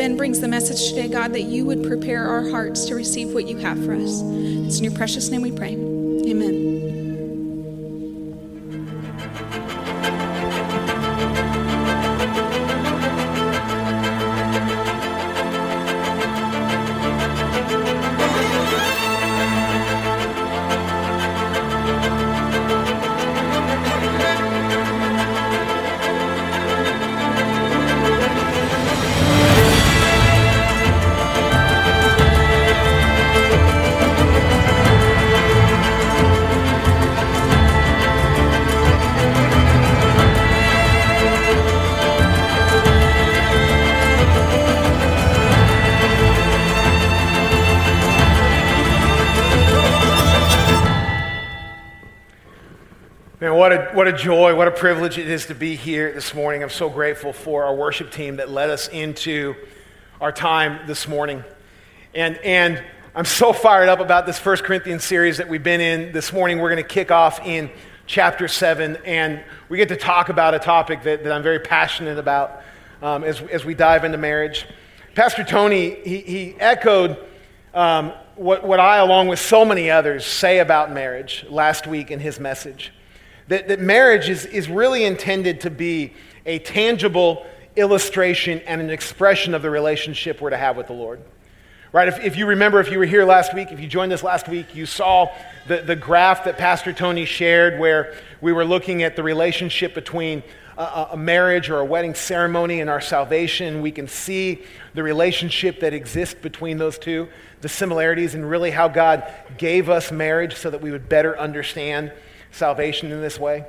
Ben brings the message today, God, that you would prepare our hearts to receive what you have for us. It's in your precious name we pray. Amen. What a, what a joy, what a privilege it is to be here this morning. I'm so grateful for our worship team that led us into our time this morning. And, and I'm so fired up about this First Corinthians series that we've been in this morning. We're going to kick off in chapter 7, and we get to talk about a topic that, that I'm very passionate about um, as, as we dive into marriage. Pastor Tony, he, he echoed um, what, what I, along with so many others, say about marriage last week in his message that, that marriage is, is really intended to be a tangible illustration and an expression of the relationship we're to have with the Lord. Right? If, if you remember, if you were here last week, if you joined us last week, you saw the, the graph that Pastor Tony shared where we were looking at the relationship between a, a marriage or a wedding ceremony and our salvation. We can see the relationship that exists between those two, the similarities, and really how God gave us marriage so that we would better understand salvation in this way.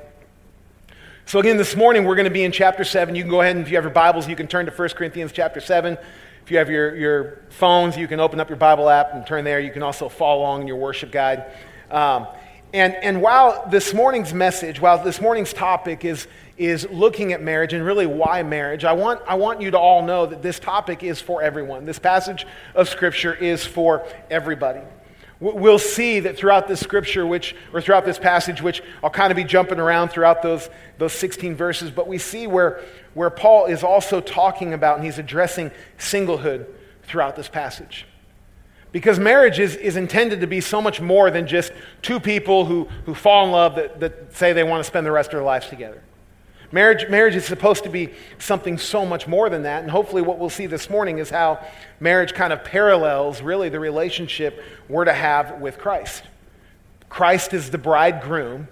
So, again, this morning we're going to be in chapter 7. You can go ahead and, if you have your Bibles, you can turn to 1 Corinthians chapter 7. If you have your, your phones, you can open up your Bible app and turn there. You can also follow along in your worship guide. Um, and, and while this morning's message, while this morning's topic is, is looking at marriage and really why marriage, I want, I want you to all know that this topic is for everyone. This passage of Scripture is for everybody. We'll see that throughout this scripture, which, or throughout this passage, which I'll kind of be jumping around throughout those, those 16 verses, but we see where, where Paul is also talking about and he's addressing singlehood throughout this passage. Because marriage is, is intended to be so much more than just two people who, who fall in love that, that say they want to spend the rest of their lives together. Marriage, marriage is supposed to be something so much more than that. And hopefully, what we'll see this morning is how marriage kind of parallels really the relationship we're to have with Christ. Christ is the bridegroom,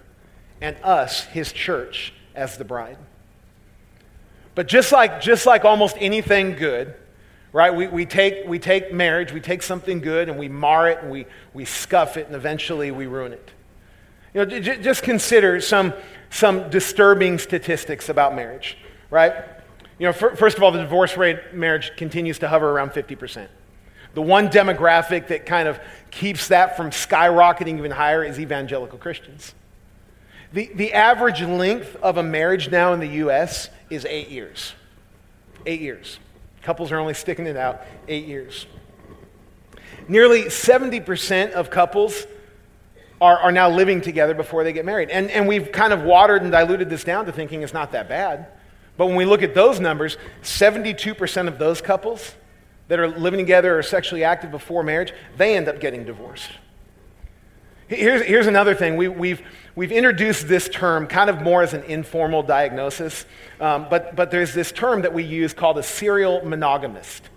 and us, his church, as the bride. But just like, just like almost anything good, right, we, we, take, we take marriage, we take something good, and we mar it, and we, we scuff it, and eventually we ruin it. You know, j- just consider some, some disturbing statistics about marriage, right? You know, first of all, the divorce rate marriage continues to hover around 50%. The one demographic that kind of keeps that from skyrocketing even higher is evangelical Christians. The, the average length of a marriage now in the U.S. is eight years. Eight years. Couples are only sticking it out eight years. Nearly 70% of couples are, are now living together before they get married. And, and we've kind of watered and diluted this down to thinking it's not that bad. But when we look at those numbers, 72% of those couples that are living together or sexually active before marriage, they end up getting divorced. Here's, here's another thing. We, we've, we've introduced this term kind of more as an informal diagnosis, um, but, but there's this term that we use called a serial monogamist.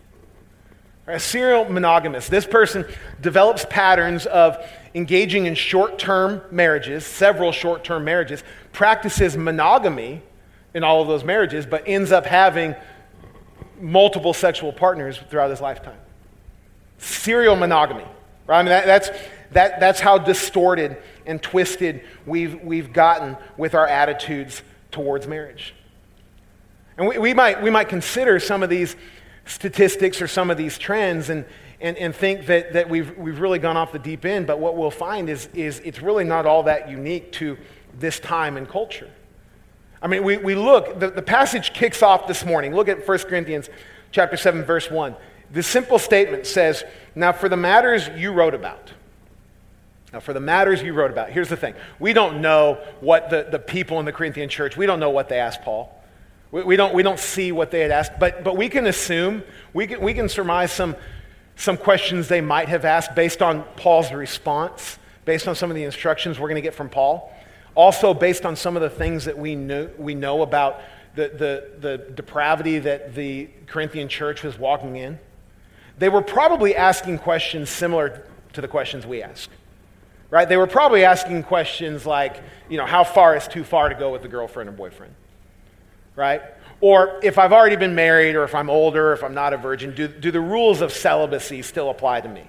A serial monogamist. This person develops patterns of engaging in short term marriages, several short term marriages, practices monogamy in all of those marriages, but ends up having multiple sexual partners throughout his lifetime. Serial monogamy, right? I mean, that, that's, that, that's how distorted and twisted we've, we've gotten with our attitudes towards marriage. And we, we, might, we might consider some of these statistics or some of these trends and, and, and think that, that we've, we've really gone off the deep end, but what we'll find is, is it's really not all that unique to this time and culture. I mean, we, we look, the, the passage kicks off this morning. Look at 1 Corinthians chapter 7, verse 1. The simple statement says, Now for the matters you wrote about, now, for the matters you wrote about, here's the thing. We don't know what the, the people in the Corinthian church, we don't know what they asked Paul. We, we, don't, we don't see what they had asked, but, but we can assume, we can, we can surmise some, some questions they might have asked based on Paul's response, based on some of the instructions we're going to get from Paul. Also, based on some of the things that we know, we know about the, the, the depravity that the Corinthian church was walking in. They were probably asking questions similar to the questions we ask right? They were probably asking questions like, you know, how far is too far to go with a girlfriend or boyfriend, right? Or if I've already been married, or if I'm older, or if I'm not a virgin, do, do the rules of celibacy still apply to me?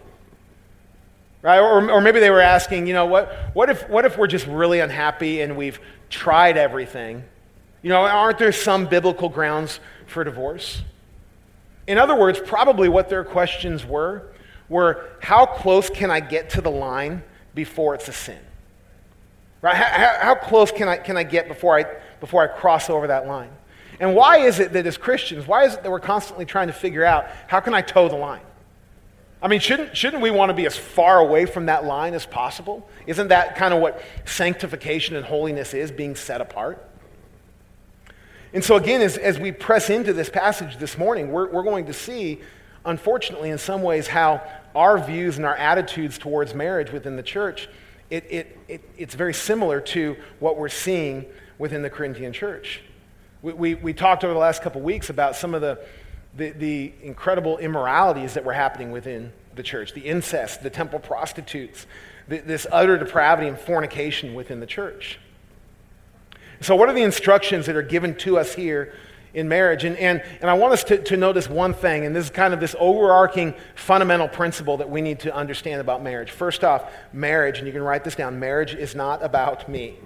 Right? Or, or maybe they were asking, you know, what, what, if, what if we're just really unhappy and we've tried everything? You know, aren't there some biblical grounds for divorce? In other words, probably what their questions were were how close can I get to the line before it's a sin? Right? How, how, close can I, can I get before I, before I cross over that line? And why is it that as Christians, why is it that we're constantly trying to figure out how can I toe the line? I mean, shouldn't, shouldn't we want to be as far away from that line as possible? Isn't that kind of what sanctification and holiness is, being set apart? And so, again, as, as we press into this passage this morning, we're, we're going to see, unfortunately, in some ways, how our views and our attitudes towards marriage within the church, it, it, it, it's very similar to what we're seeing within the Corinthian church. We, we, we talked over the last couple weeks about some of the, the, the incredible immoralities that were happening within the church the incest, the temple prostitutes, the, this utter depravity and fornication within the church. So, what are the instructions that are given to us here in marriage. And, and, and I want us to, to notice one thing, and this is kind of this overarching fundamental principle that we need to understand about marriage. First off, marriage, and you can write this down marriage is not about me.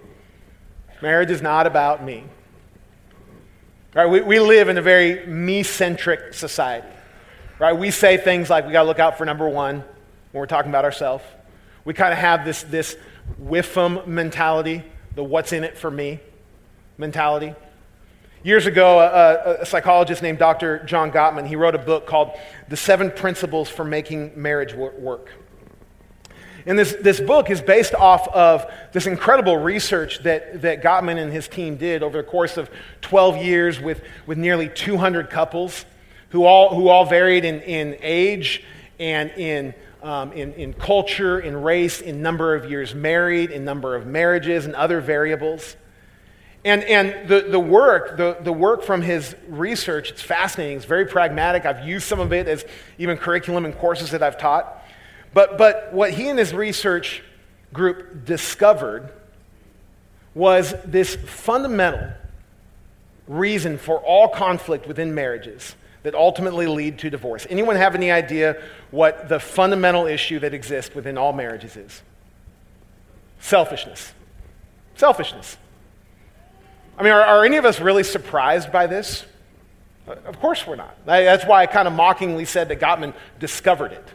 Marriage is not about me. Right? We, we live in a very me centric society. Right? We say things like we got to look out for number one when we're talking about ourselves. We kind of have this, this whiffum mentality, the what's in it for me mentality. Years ago, a, a, psychologist named Dr. John Gottman, he wrote a book called The Seven Principles for Making Marriage Work. And this, this book is based off of this incredible research that, that Gottman and his team did over the course of 12 years with, with nearly 200 couples who all, who all varied in, in age and in, um, in, in culture, in race, in number of years married, in number of marriages, and other variables. And, and the, the work, the, the work from his research, it's fascinating. It's very pragmatic. I've used some of it as even curriculum and courses that I've taught. But, but what he and his research group discovered was this fundamental reason for all conflict within marriages that ultimately lead to divorce. Anyone have any idea what the fundamental issue that exists within all marriages is? Selfishness. Selfishness. I mean, are, are any of us really surprised by this? Of course we're not. That's why I kind of mockingly said that Gottman discovered it.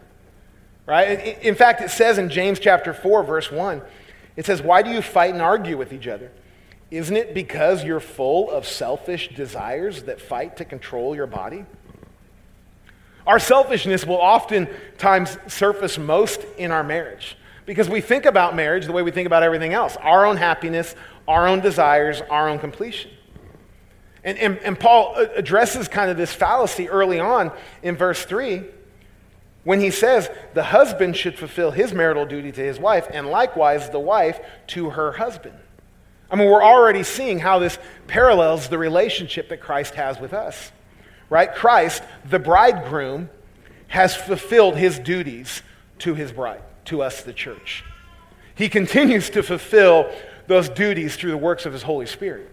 Right? In fact, it says in James chapter 4, verse 1, it says, Why do you fight and argue with each other? Isn't it because you're full of selfish desires that fight to control your body? Our selfishness will oftentimes surface most in our marriage because we think about marriage the way we think about everything else our own happiness, our own desires, our own completion. And, and, and Paul addresses kind of this fallacy early on in verse 3 when he says the husband should fulfill his marital duty to his wife, and likewise the wife to her husband. I mean, we're already seeing how this parallels the relationship that Christ has with us, right? Christ, the bridegroom, has fulfilled his duties to his bride, to us, the church. He continues to fulfill those duties through the works of his Holy Spirit.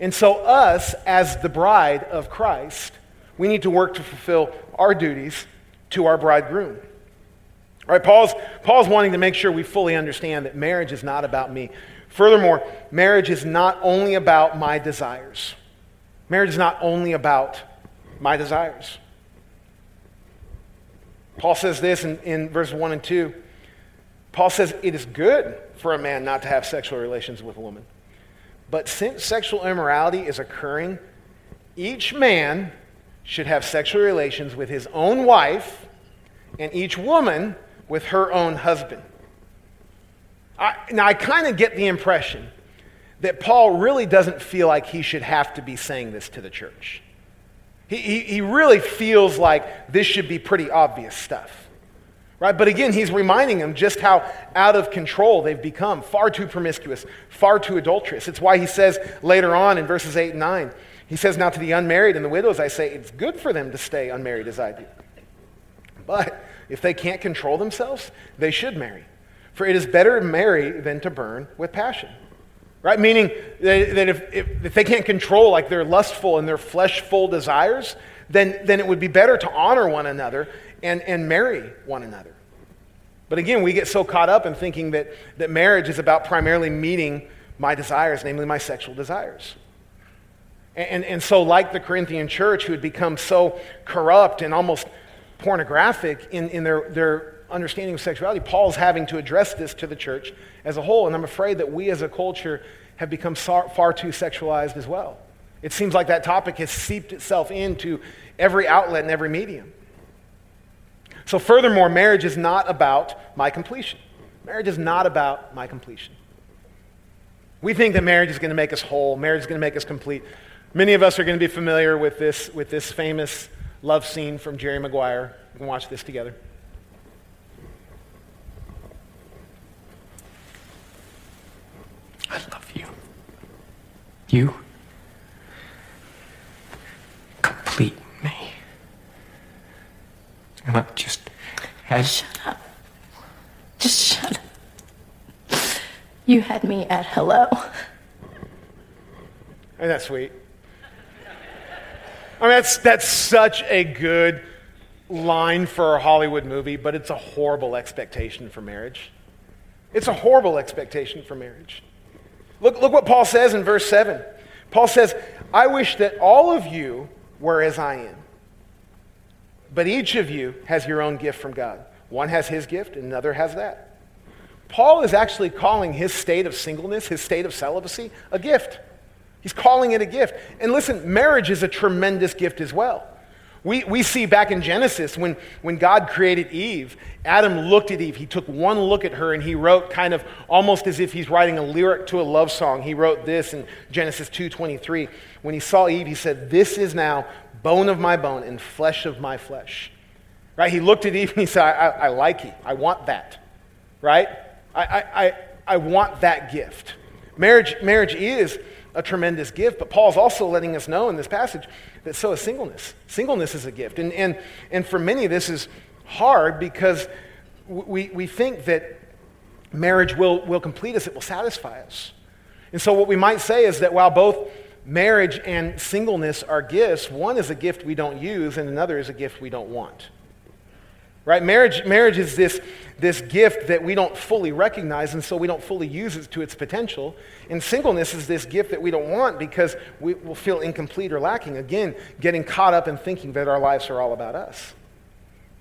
And so, us, as the bride of Christ, we need to work to fulfill our duties to our bridegroom. All right, Paul's, Paul's wanting to make sure we fully understand that marriage is not about me. Furthermore, marriage is not only about my desires. Marriage is not only about my desires. Paul says this in, in verse 1 and 2. Paul says, It is good for a man not to have sexual relations with a woman. But since sexual immorality is occurring, each man should have sexual relations with his own wife, and each woman with her own husband. I, now, I kind of get the impression that Paul really doesn't feel like he should have to be saying this to the church. He, he, he really feels like this should be pretty obvious stuff. Right? But again, he's reminding them just how out of control they've become, far too promiscuous, far too adulterous. It's why he says later on in verses 8 and 9, he says, Now to the unmarried and the widows, I say, it's good for them to stay unmarried as I do. But if they can't control themselves, they should marry. For it is better to marry than to burn with passion. Right? Meaning that if, if, if they can't control like their lustful and their fleshful desires, then, then it would be better to honor one another and, and marry one another. But again, we get so caught up in thinking that, that marriage is about primarily meeting my desires, namely my sexual desires. And, and, and so, like the Corinthian church, who had become so corrupt and almost pornographic in, in their, their understanding of sexuality, Paul's having to address this to the church as a whole. And I'm afraid that we as a culture have become far, far too sexualized as well. It seems like that topic has seeped itself into every outlet and every medium. So, furthermore, marriage is not about my completion. Marriage is not about my completion. We think that marriage is going to make us whole, marriage is going to make us complete. Many of us are going to be familiar with this, with this famous love scene from Jerry Maguire. We can watch this together. I love you. You complete me. And I just had. Shut up. Just shut up. You had me at hello. Isn't that sweet? I mean, that's, that's such a good line for a Hollywood movie, but it's a horrible expectation for marriage. It's a horrible expectation for marriage. Look, look what Paul says in verse 7. Paul says, I wish that all of you were as I am. But each of you has your own gift from God. One has his gift, and another has that. Paul is actually calling his state of singleness, his state of celibacy, a gift. He's calling it a gift. And listen, marriage is a tremendous gift as well. We, we see back in Genesis when, when God created Eve, Adam looked at Eve. He took one look at her and he wrote kind of almost as if he's writing a lyric to a love song. He wrote this in Genesis 2:23. When he saw Eve, he said, "This is now bone of my bone and flesh of my flesh." Right? He looked at Eve and he said, I, I, I like you. I want that. Right? I, I, I want that gift. Marriage, marriage is a tremendous gift, but Paul's also letting us know in this passage that so is singleness. Singleness is a gift. And, and, and for many, this is hard because we, we think that marriage will, will complete us, it will satisfy us. And so, what we might say is that while both marriage and singleness are gifts, one is a gift we don't use, and another is a gift we don't want. Right? Marriage, marriage is this, this gift that we don't fully recognize, and so we don't fully use it to its potential. And singleness is this gift that we don't want because we will feel incomplete or lacking. Again, getting caught up in thinking that our lives are all about us.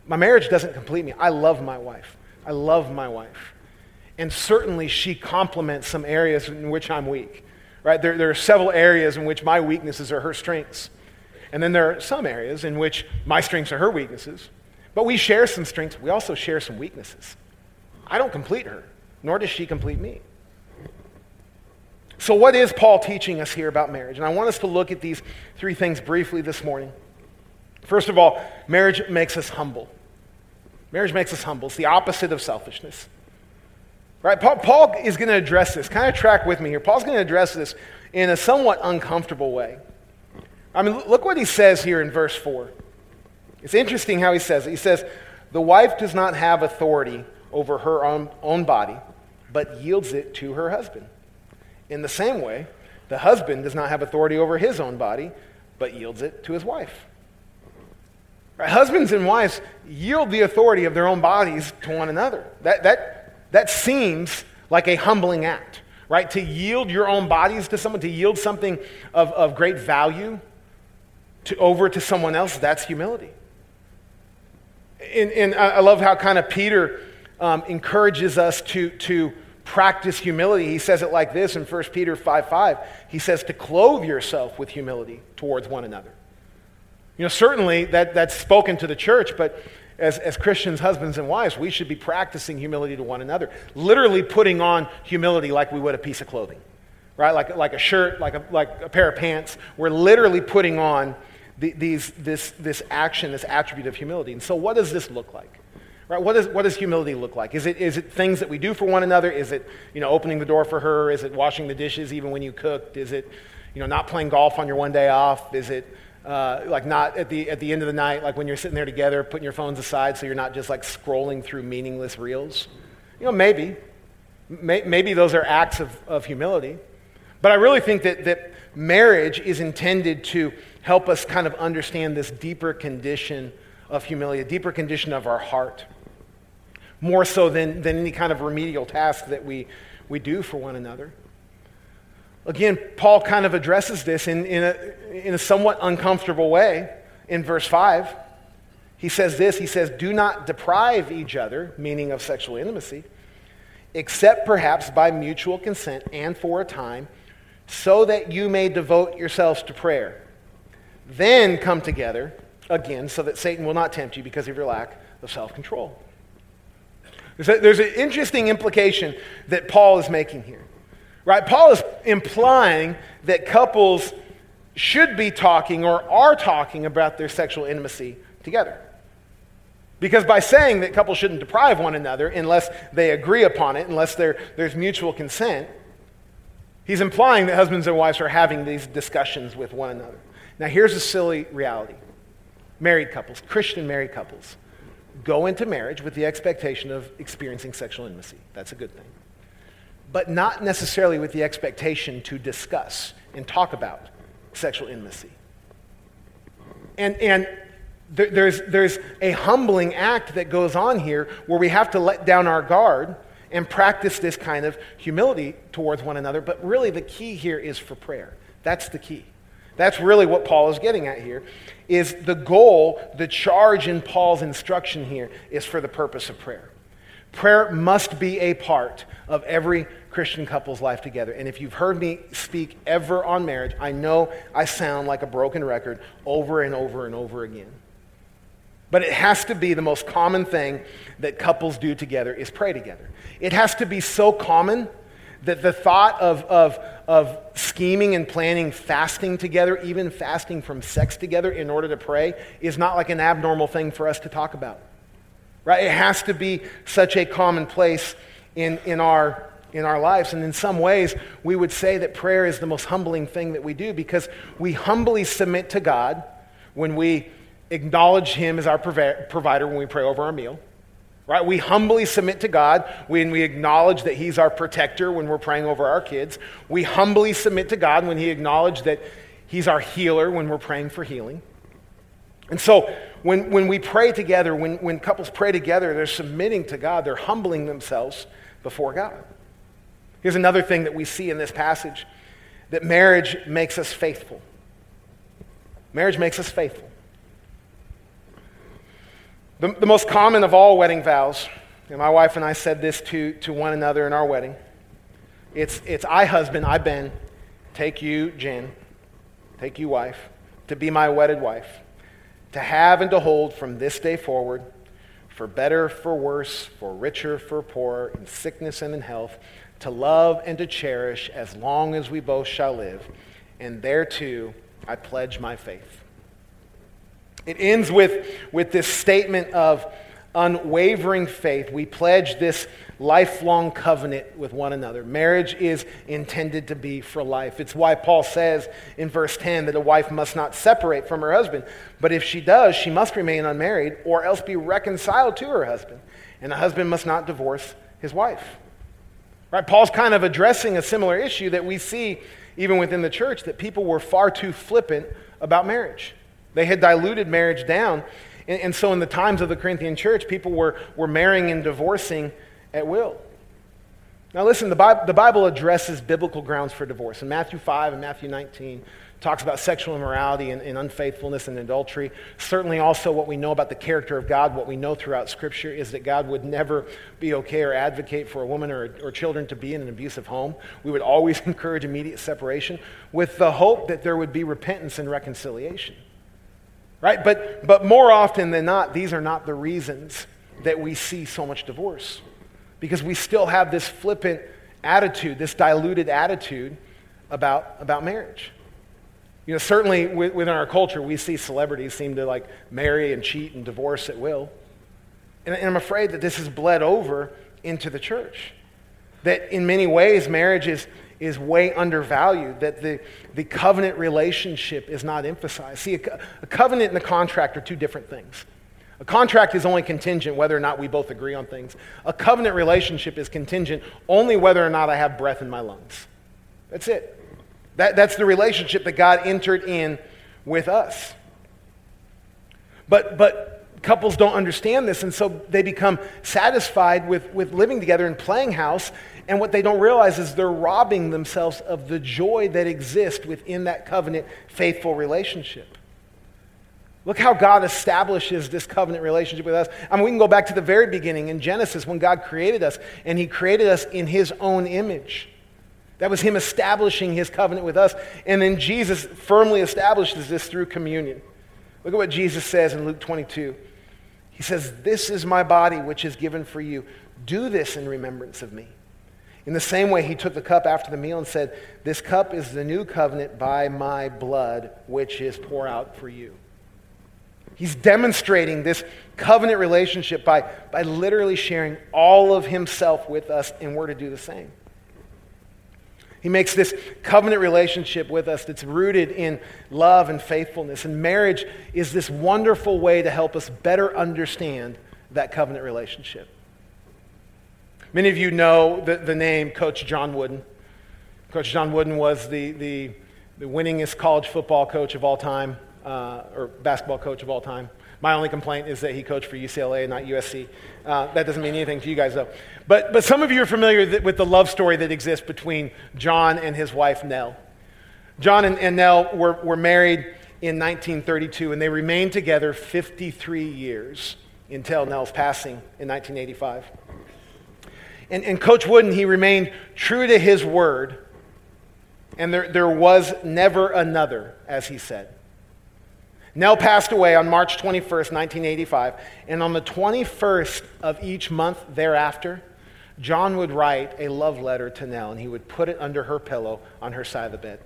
My marriage doesn't complete me. I love my wife. I love my wife. And certainly she complements some areas in which I'm weak. Right? There, there are several areas in which my weaknesses are her strengths. And then there are some areas in which my strengths are her weaknesses. But we share some strengths. We also share some weaknesses. I don't complete her, nor does she complete me. So, what is Paul teaching us here about marriage? And I want us to look at these three things briefly this morning. First of all, marriage makes us humble. Marriage makes us humble. It's the opposite of selfishness. Right? Paul, Paul is going to address this. Kind of track with me here. Paul's going to address this in a somewhat uncomfortable way. I mean, look what he says here in verse 4. It's interesting how he says it. He says, The wife does not have authority over her own, own body, but yields it to her husband. In the same way, the husband does not have authority over his own body, but yields it to his wife. Right? Husbands and wives yield the authority of their own bodies to one another. That, that, that seems like a humbling act, right? To yield your own bodies to someone, to yield something of, of great value to, over to someone else, that's humility. And, and I love how kind of Peter um, encourages us to, to practice humility. He says it like this in 1 Peter 5 5. He says to clothe yourself with humility towards one another. You know, certainly that, that's spoken to the church, but as, as Christians, husbands and wives, we should be practicing humility to one another. Literally putting on humility like we would a piece of clothing, right? Like, like a shirt, like a, like a pair of pants. We're literally putting on the, these, this, this action, this attribute of humility. And so, what does this look like? Right? What, is, what does humility look like? Is it, is it things that we do for one another? Is it you know, opening the door for her? Is it washing the dishes even when you cooked? Is it you know, not playing golf on your one day off? Is it uh, like not at the, at the end of the night, like when you're sitting there together, putting your phones aside so you're not just like scrolling through meaningless reels? You know, maybe. May, maybe those are acts of, of humility. But I really think that, that marriage is intended to help us kind of understand this deeper condition of humility, a deeper condition of our heart more so than, than any kind of remedial task that we, we do for one another. Again, Paul kind of addresses this in, in, a, in a somewhat uncomfortable way in verse 5. He says this He says, Do not deprive each other, meaning of sexual intimacy, except perhaps by mutual consent and for a time, so that you may devote yourselves to prayer. Then come together again, so that Satan will not tempt you because of your lack of self control. There's, there's an interesting implication that Paul is making here. Right? Paul is implying that couples should be talking or are talking about their sexual intimacy together. Because by saying that couples shouldn't deprive one another unless they agree upon it, unless there's mutual consent, he's implying that husbands and wives are having these discussions with one another. Now, here's a silly reality married couples, Christian married couples, go into marriage with the expectation of experiencing sexual intimacy. That's a good thing. But not necessarily with the expectation to discuss and talk about sexual intimacy. And, and there, there's, there's a humbling act that goes on here where we have to let down our guard and practice this kind of humility towards one another. But really, the key here is for prayer. That's the key. That's really what Paul is getting at here is the goal, the charge in Paul's instruction here is for the purpose of prayer. Prayer must be a part of every Christian couple's life together. And if you've heard me speak ever on marriage, I know I sound like a broken record over and over and over again. But it has to be the most common thing that couples do together is pray together. It has to be so common that the thought of, of, of scheming and planning fasting together, even fasting from sex together in order to pray, is not like an abnormal thing for us to talk about. Right? It has to be such a commonplace in, in, our, in our lives. And in some ways, we would say that prayer is the most humbling thing that we do because we humbly submit to God when we acknowledge Him as our provider when we pray over our meal right? We humbly submit to God when we acknowledge that He's our protector when we're praying over our kids. We humbly submit to God when He acknowledges that He's our healer when we're praying for healing. And so when, when we pray together, when, when couples pray together, they're submitting to God, they're humbling themselves before God. Here's another thing that we see in this passage that marriage makes us faithful. Marriage makes us faithful. The, the most common of all wedding vows, and my wife and I said this to, to one another in our wedding it's, it's I, husband, I, Ben, take you, Jen, take you, wife, to be my wedded wife, to have and to hold from this day forward, for better, for worse, for richer, for poorer, in sickness and in health, to love and to cherish as long as we both shall live, and thereto I pledge my faith. It ends with, with this statement of unwavering faith. We pledge this lifelong covenant with one another. Marriage is intended to be for life. It's why Paul says in verse 10 that a wife must not separate from her husband, but if she does, she must remain unmarried or else be reconciled to her husband. And a husband must not divorce his wife. Right? Paul's kind of addressing a similar issue that we see even within the church that people were far too flippant about marriage. They had diluted marriage down. And, and so, in the times of the Corinthian church, people were, were marrying and divorcing at will. Now, listen, the Bible, the Bible addresses biblical grounds for divorce. In Matthew 5 and Matthew 19, talks about sexual immorality and, and, unfaithfulness and adultery. Certainly, also, what we know about the character of God, what we know throughout Scripture, is that God would never be okay or advocate for a woman or, or children to be in an abusive home. We would always encourage immediate separation with the hope that there would be repentance and reconciliation. Right? But, but more often than not, these are not the reasons that we see so much divorce. Because we still have this flippant attitude, this diluted attitude about, about marriage. You know, certainly within our culture, we see celebrities seem to like marry and cheat and divorce at will. And, and I'm afraid that this has bled over into the church. That in many ways, marriage is, is way undervalued, that the, the covenant relationship is not emphasized. See, a, a covenant and a contract are two different things. A contract is only contingent whether or not we both agree on things. A covenant relationship is contingent only whether or not I have breath in my lungs. That's it. That, that's the relationship that God entered in with us. But, but couples don't understand this, and so they become satisfied with, with living together and playing house. And what they don't realize is they're robbing themselves of the joy that exists within that covenant, faithful relationship. Look how God establishes this covenant relationship with us. I mean, we can go back to the very beginning in Genesis when God created us, and He created us in His own image. That was him establishing his covenant with us. And then Jesus firmly establishes this through communion. Look at what Jesus says in Luke 22. He says, This is my body, which is given for you. Do this in remembrance of me. In the same way, he took the cup after the meal and said, This cup is the new covenant by my blood, which is poured out for you. He's demonstrating this covenant relationship by, by literally sharing all of himself with us, and we're to do the same. He makes this covenant relationship with us that's rooted in love and faithfulness. And marriage is this wonderful way to help us better understand that covenant relationship. Many of you know the, the name Coach John Wooden. Coach John Wooden was the, the, the winningest college football coach of all time, uh, or basketball coach of all time. My only complaint is that he coached for UCLA, not USC. Uh, that doesn't mean anything to you guys, though. But, but some of you are familiar with the love story that exists between John and his wife, Nell. John and, and Nell were, were married in 1932, and they remained together 53 years until Nell's passing in 1985. And, and Coach Wooden, he remained true to his word, and there, there was never another, as he said. Nell passed away on March 21st, 1985, and on the 21st of each month thereafter, John would write a love letter to Nell and he would put it under her pillow on her side of the bed.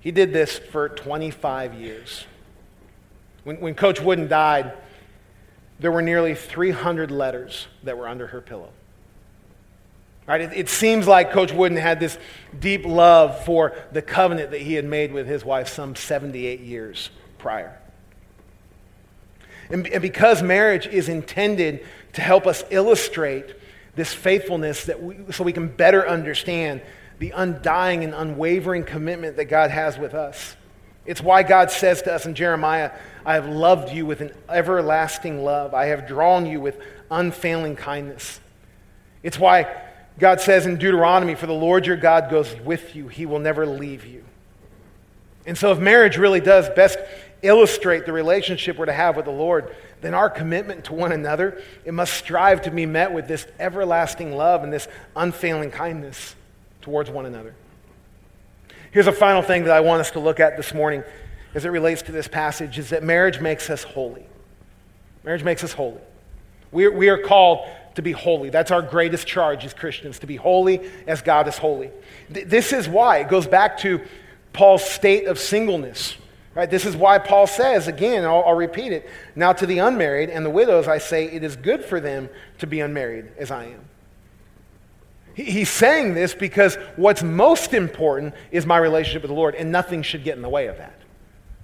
He did this for 25 years. When, when Coach Wooden died, there were nearly 300 letters that were under her pillow. Right? It, it, seems like Coach Wooden had this deep love for the covenant that he had made with his wife some 78 years prior. And, and because marriage is intended to help us illustrate this faithfulness that we, so we can better understand the undying and unwavering commitment that God has with us. It's why God says to us in Jeremiah, I have loved you with an everlasting love. I have drawn you with unfailing kindness. It's why God says in Deuteronomy, For the Lord your God goes with you, he will never leave you. And so, if marriage really does best illustrate the relationship we're to have with the Lord, then our commitment to one another, it must strive to be met with this everlasting love and this unfailing kindness towards one another. Here's a final thing that I want us to look at this morning as it relates to this passage is that marriage makes us holy. Marriage makes us holy. We are, we are called to be holy. That's our greatest charge as Christians, to be holy as God is holy. Th- this is why it goes back to Paul's state of singleness. Right? This is why Paul says, again, I'll, I'll repeat it. Now, to the unmarried and the widows, I say, it is good for them to be unmarried as I am. He, he's saying this because what's most important is my relationship with the Lord, and nothing should get in the way of that.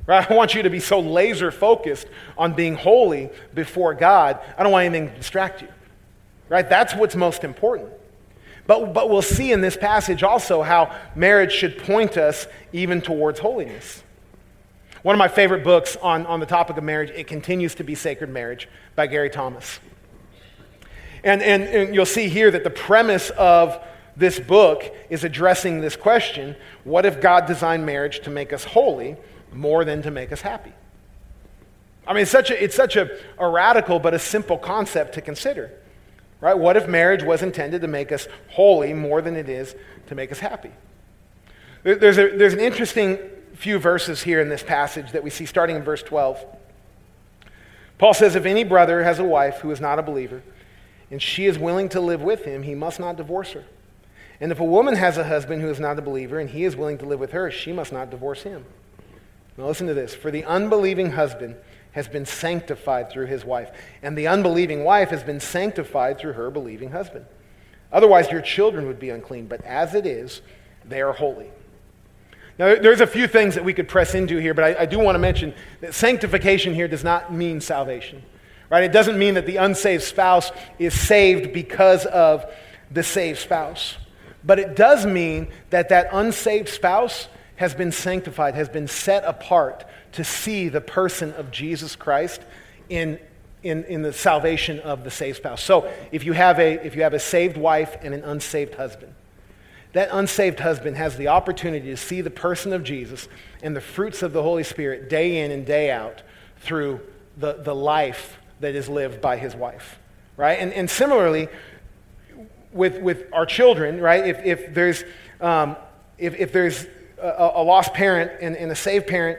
Right? I want you to be so laser focused on being holy before God. I don't want anything to distract you. Right? That's what's most important. But, but we'll see in this passage also how marriage should point us even towards holiness. One of my favorite books on, on the topic of marriage, it continues to be Sacred Marriage by Gary Thomas. And, and, and you'll see here that the premise of this book is addressing this question what if God designed marriage to make us holy more than to make us happy? I mean, it's such a, it's such a, a radical but a simple concept to consider. Right? What if marriage was intended to make us holy more than it is to make us happy? There's, a, there's an interesting few verses here in this passage that we see starting in verse 12. Paul says, If any brother has a wife who is not a believer, and she is willing to live with him, he must not divorce her. And if a woman has a husband who is not a believer, and he is willing to live with her, she must not divorce him. Now listen to this. For the unbelieving husband has been sanctified through his wife, and the unbelieving wife has been sanctified through her believing husband. Otherwise, your children would be unclean, but as it is, they are holy. Now, there's a few things that we could press into here, but I, I do want to mention that sanctification here does not mean salvation. Right? It doesn't mean that the unsaved spouse is saved because of the saved spouse. But it does mean that that unsaved spouse has been sanctified, has been set apart to see the person of Jesus Christ in, in, in the salvation of the saved spouse. So if you, have a, if you have a saved wife and an unsaved husband, that unsaved husband has the opportunity to see the person of Jesus and the fruits of the Holy Spirit day in and day out through the, the life that is lived by his wife, right? And, and similarly, with, with our children, right? If, if there's, um, if, if there's a, a, lost parent and, and, a saved parent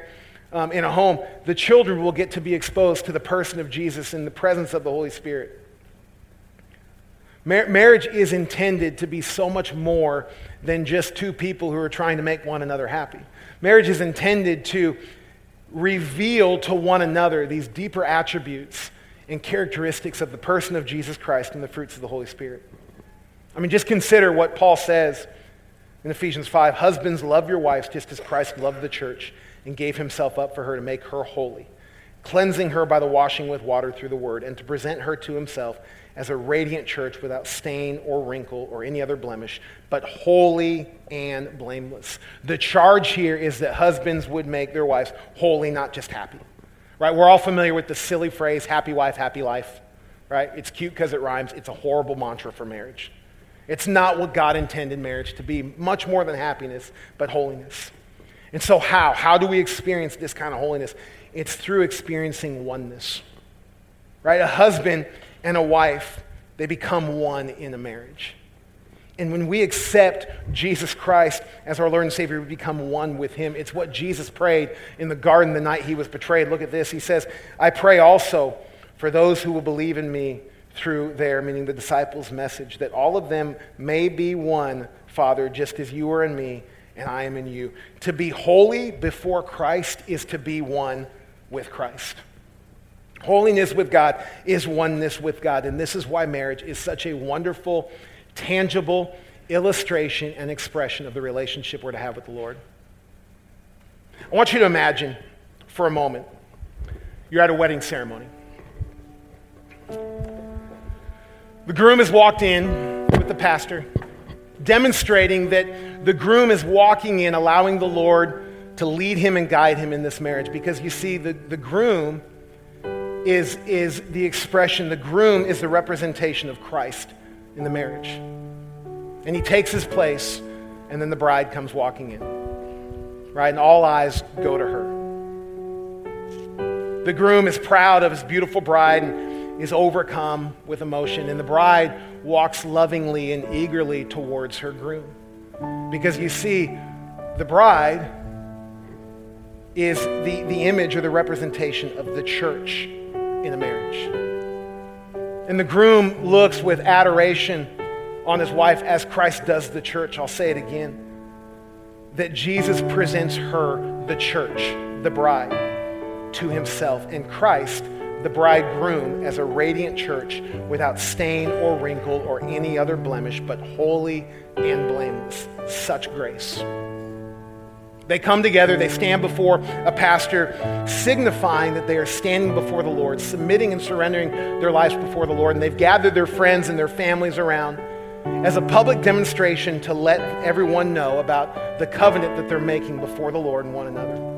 um, in a home, the children will get to be exposed to the person of Jesus in the presence of the Holy Spirit. Mar- marriage is intended to be so much more than just two people who are trying to make one another happy. Marriage is intended to reveal to one another these deeper attributes and characteristics of the person of Jesus Christ and the fruits of the Holy Spirit. I mean, just consider what Paul says in Ephesians 5 Husbands, love your wives just as Christ loved the church and gave himself up for her to make her holy, cleansing her by the washing with water through the word, and to present her to himself as a radiant church without stain or wrinkle or any other blemish, but holy and blameless. The charge here is that husbands would make their wives holy, not just happy. Right? We're all familiar with the silly phrase, happy wife, happy life. Right? It's cute because it rhymes. It's a horrible mantra for marriage. It's not what God intended marriage to be, much more than happiness, but holiness. And so, how? How do we experience this kind of holiness? It's through experiencing oneness. Right? A husband and a wife, they become one in a marriage. And when we accept Jesus Christ as our Lord and Savior, we become one with Him. It's what Jesus prayed in the garden the night He was betrayed. Look at this. He says, I pray also for those who will believe in me through their, meaning the disciples' message, that all of them may be one, Father, just as you are in me and I am in you. To be holy before Christ is to be one with Christ. Holiness with God is oneness with God. And this is why marriage is such a wonderful, tangible illustration and expression of the relationship we're to have with the Lord. I want you to imagine for a moment you're at a wedding ceremony. The groom has walked in with the pastor, demonstrating that the groom is walking in, allowing the Lord to lead him and guide him in this marriage. Because you see, the, the groom is, is the expression, the groom is the representation of Christ in the marriage. And he takes his place, and then the bride comes walking in. Right? And all eyes go to her. The groom is proud of his beautiful bride and is overcome with emotion. And the bride walks lovingly and eagerly towards her groom. Because you see, the bride is the, the image or the representation of the church in a marriage. And the groom looks with adoration on his wife as Christ does the church. I'll say it again that Jesus presents her, the church, the bride, to himself, and Christ, the bridegroom, as a radiant church without stain or wrinkle or any other blemish, but holy and blameless. Such grace. They come together, they stand before a pastor, signifying that they are standing before the Lord, submitting and surrendering their lives before the Lord. And they've gathered their friends and their families around as a public demonstration to let everyone know about the covenant that they're making before the Lord and one another.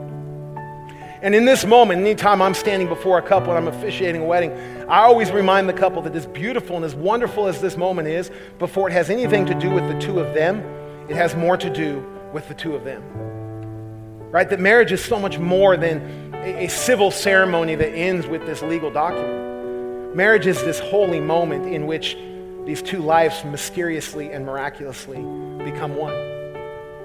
And in this moment, anytime I'm standing before a couple and I'm officiating a wedding, I always remind the couple that as beautiful and as wonderful as this moment is, before it has anything to do with the two of them, it has more to do with the two of them. Right? That marriage is so much more than a, a civil ceremony that ends with this legal document. Marriage is this holy moment in which these two lives mysteriously and miraculously become one.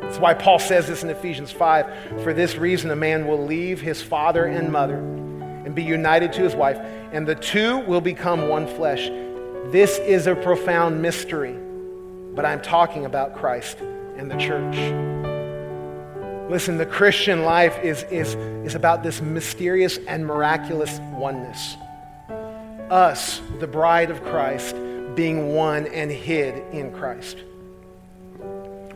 That's why Paul says this in Ephesians 5. For this reason, a man will leave his father and mother and be united to his wife, and the two will become one flesh. This is a profound mystery, but I'm talking about Christ and the church. Listen, the Christian life is, is, is about this mysterious and miraculous oneness. Us, the bride of Christ, being one and hid in Christ.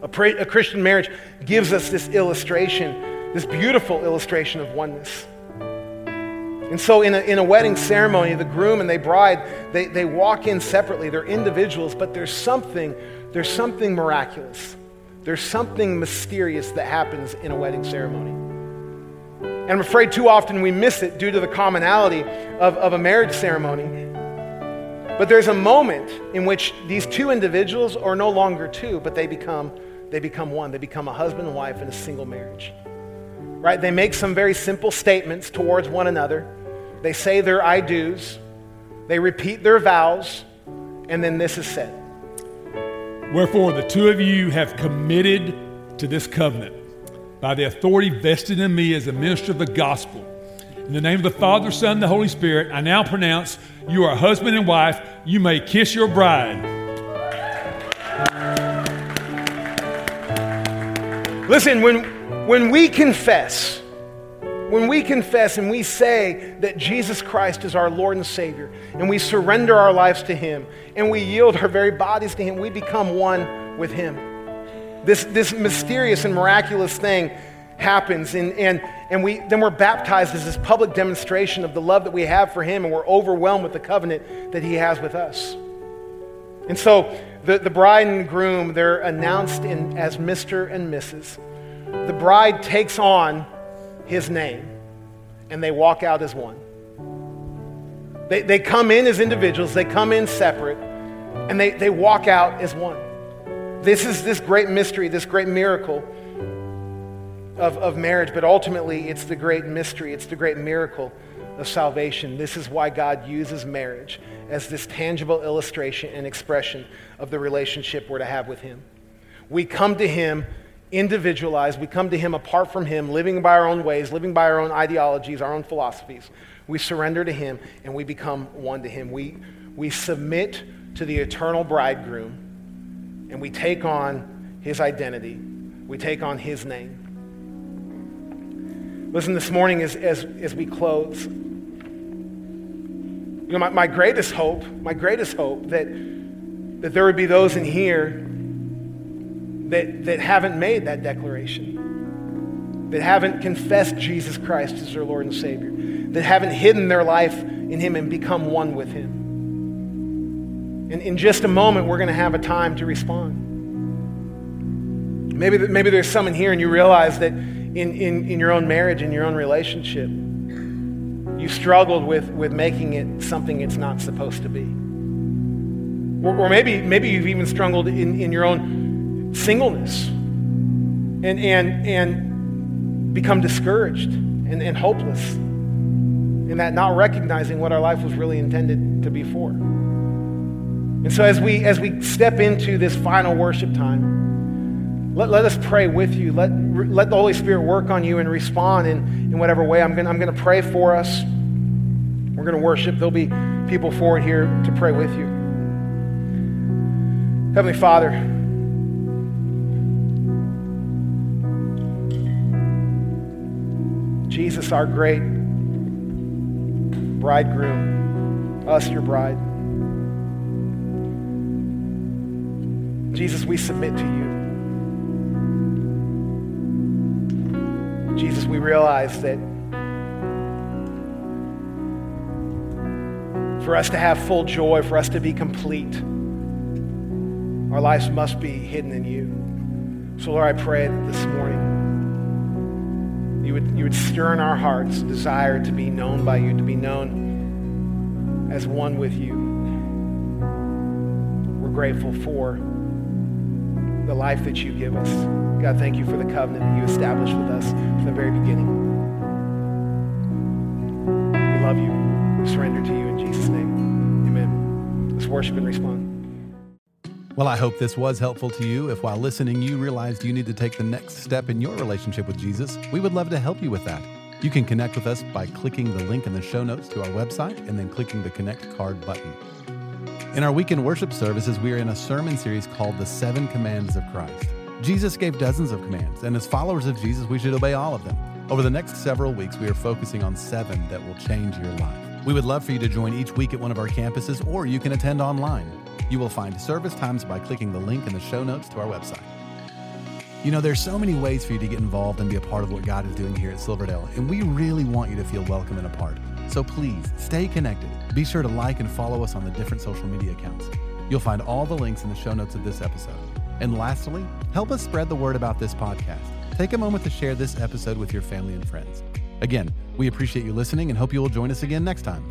A, pra- a Christian marriage gives us this illustration, this beautiful illustration of oneness. And so, in a, in a wedding ceremony, the groom and the bride, they, they walk in separately. They're individuals, but there's something, there's something miraculous. There's something mysterious that happens in a wedding ceremony. And I'm afraid too often we miss it due to the commonality of, of a marriage ceremony. But there's a moment in which these two individuals are no longer two, but they become, they become one. They become a husband and wife in a single marriage. Right? They make some very simple statements towards one another. They say their I do's. They repeat their vows. And then this is said. Wherefore, the two of you have committed to this covenant by the authority vested in me as a minister of the gospel. In the name of the Father, Son, and the Holy Spirit, I now pronounce you are husband and wife. You may kiss your bride. Listen, when, when we confess, when we confess and we say that Jesus Christ is our Lord and Savior, and we surrender our lives to Him, and we yield our very bodies to Him, we become one with Him. This, this mysterious and miraculous thing happens, and, and, and we, then we're baptized as this public demonstration of the love that we have for Him, and we're overwhelmed with the covenant that He has with us. And so the, the bride and groom, they're announced in, as Mr. and Mrs. The bride takes on His name, and they walk out as one. They, they come in as individuals, they come in separate, and they, they walk out as one. This is this great mystery, this great miracle of, of marriage, but ultimately it's the great mystery, it's the great miracle of salvation. This is why God uses marriage as this tangible illustration and expression of the relationship we're to have with Him. We come to Him individualized, we come to Him apart from Him, living by our own ways, living by our own ideologies, our own philosophies. We surrender to Him and we become one to Him. We, we submit to the eternal bridegroom and we take on His identity, we take on His name. Listen, this morning as, as, as we close, you know, my, my greatest hope, my greatest hope that, that there would be those in here that, that haven't made that declaration, that haven't confessed Jesus Christ as their Lord and Savior, that haven't hidden their life in Him and become one with Him. And in just a moment, we're going to have a time to respond. Maybe, maybe there's someone here and you realize that in, in, in your own marriage, in your own relationship, you struggled with, with making it something it's not supposed to be. Or, or maybe, maybe you've even struggled in, in your own singleness and, and, and become discouraged and, and hopeless in that not recognizing what our life was really intended to be for. And so as we, as we step into this final worship time, let, let us pray with you. Let, let the Holy Spirit work on you and respond in, in whatever way. I'm going I'm to pray for us. We're going to worship. There'll be people forward here to pray with you. Heavenly Father, Jesus, our great bridegroom, us, your bride. Jesus, we submit to you. Jesus, we realize that for us to have full joy, for us to be complete, our lives must be hidden in you. So, Lord, I pray this morning you would, you would stir in our hearts desire to be known by you, to be known as one with you. We're grateful for the life that you give us. God, thank you for the covenant that you established with us from the very beginning. We love you. We surrender to you in Jesus' name. Amen. Let's worship and respond. Well, I hope this was helpful to you. If while listening you realized you need to take the next step in your relationship with Jesus, we would love to help you with that. You can connect with us by clicking the link in the show notes to our website and then clicking the Connect card button. In our weekend worship services, we are in a sermon series called The Seven Commands of Christ. Jesus gave dozens of commands, and as followers of Jesus, we should obey all of them. Over the next several weeks, we are focusing on seven that will change your life. We would love for you to join each week at one of our campuses, or you can attend online. You will find service times by clicking the link in the show notes to our website. You know, there's so many ways for you to get involved and be a part of what God is doing here at Silverdale, and we really want you to feel welcome and a part. So please stay connected. Be sure to like and follow us on the different social media accounts. You'll find all the links in the show notes of this episode. And lastly, help us spread the word about this podcast. Take a moment to share this episode with your family and friends. Again, we appreciate you listening and hope you will join us again next time.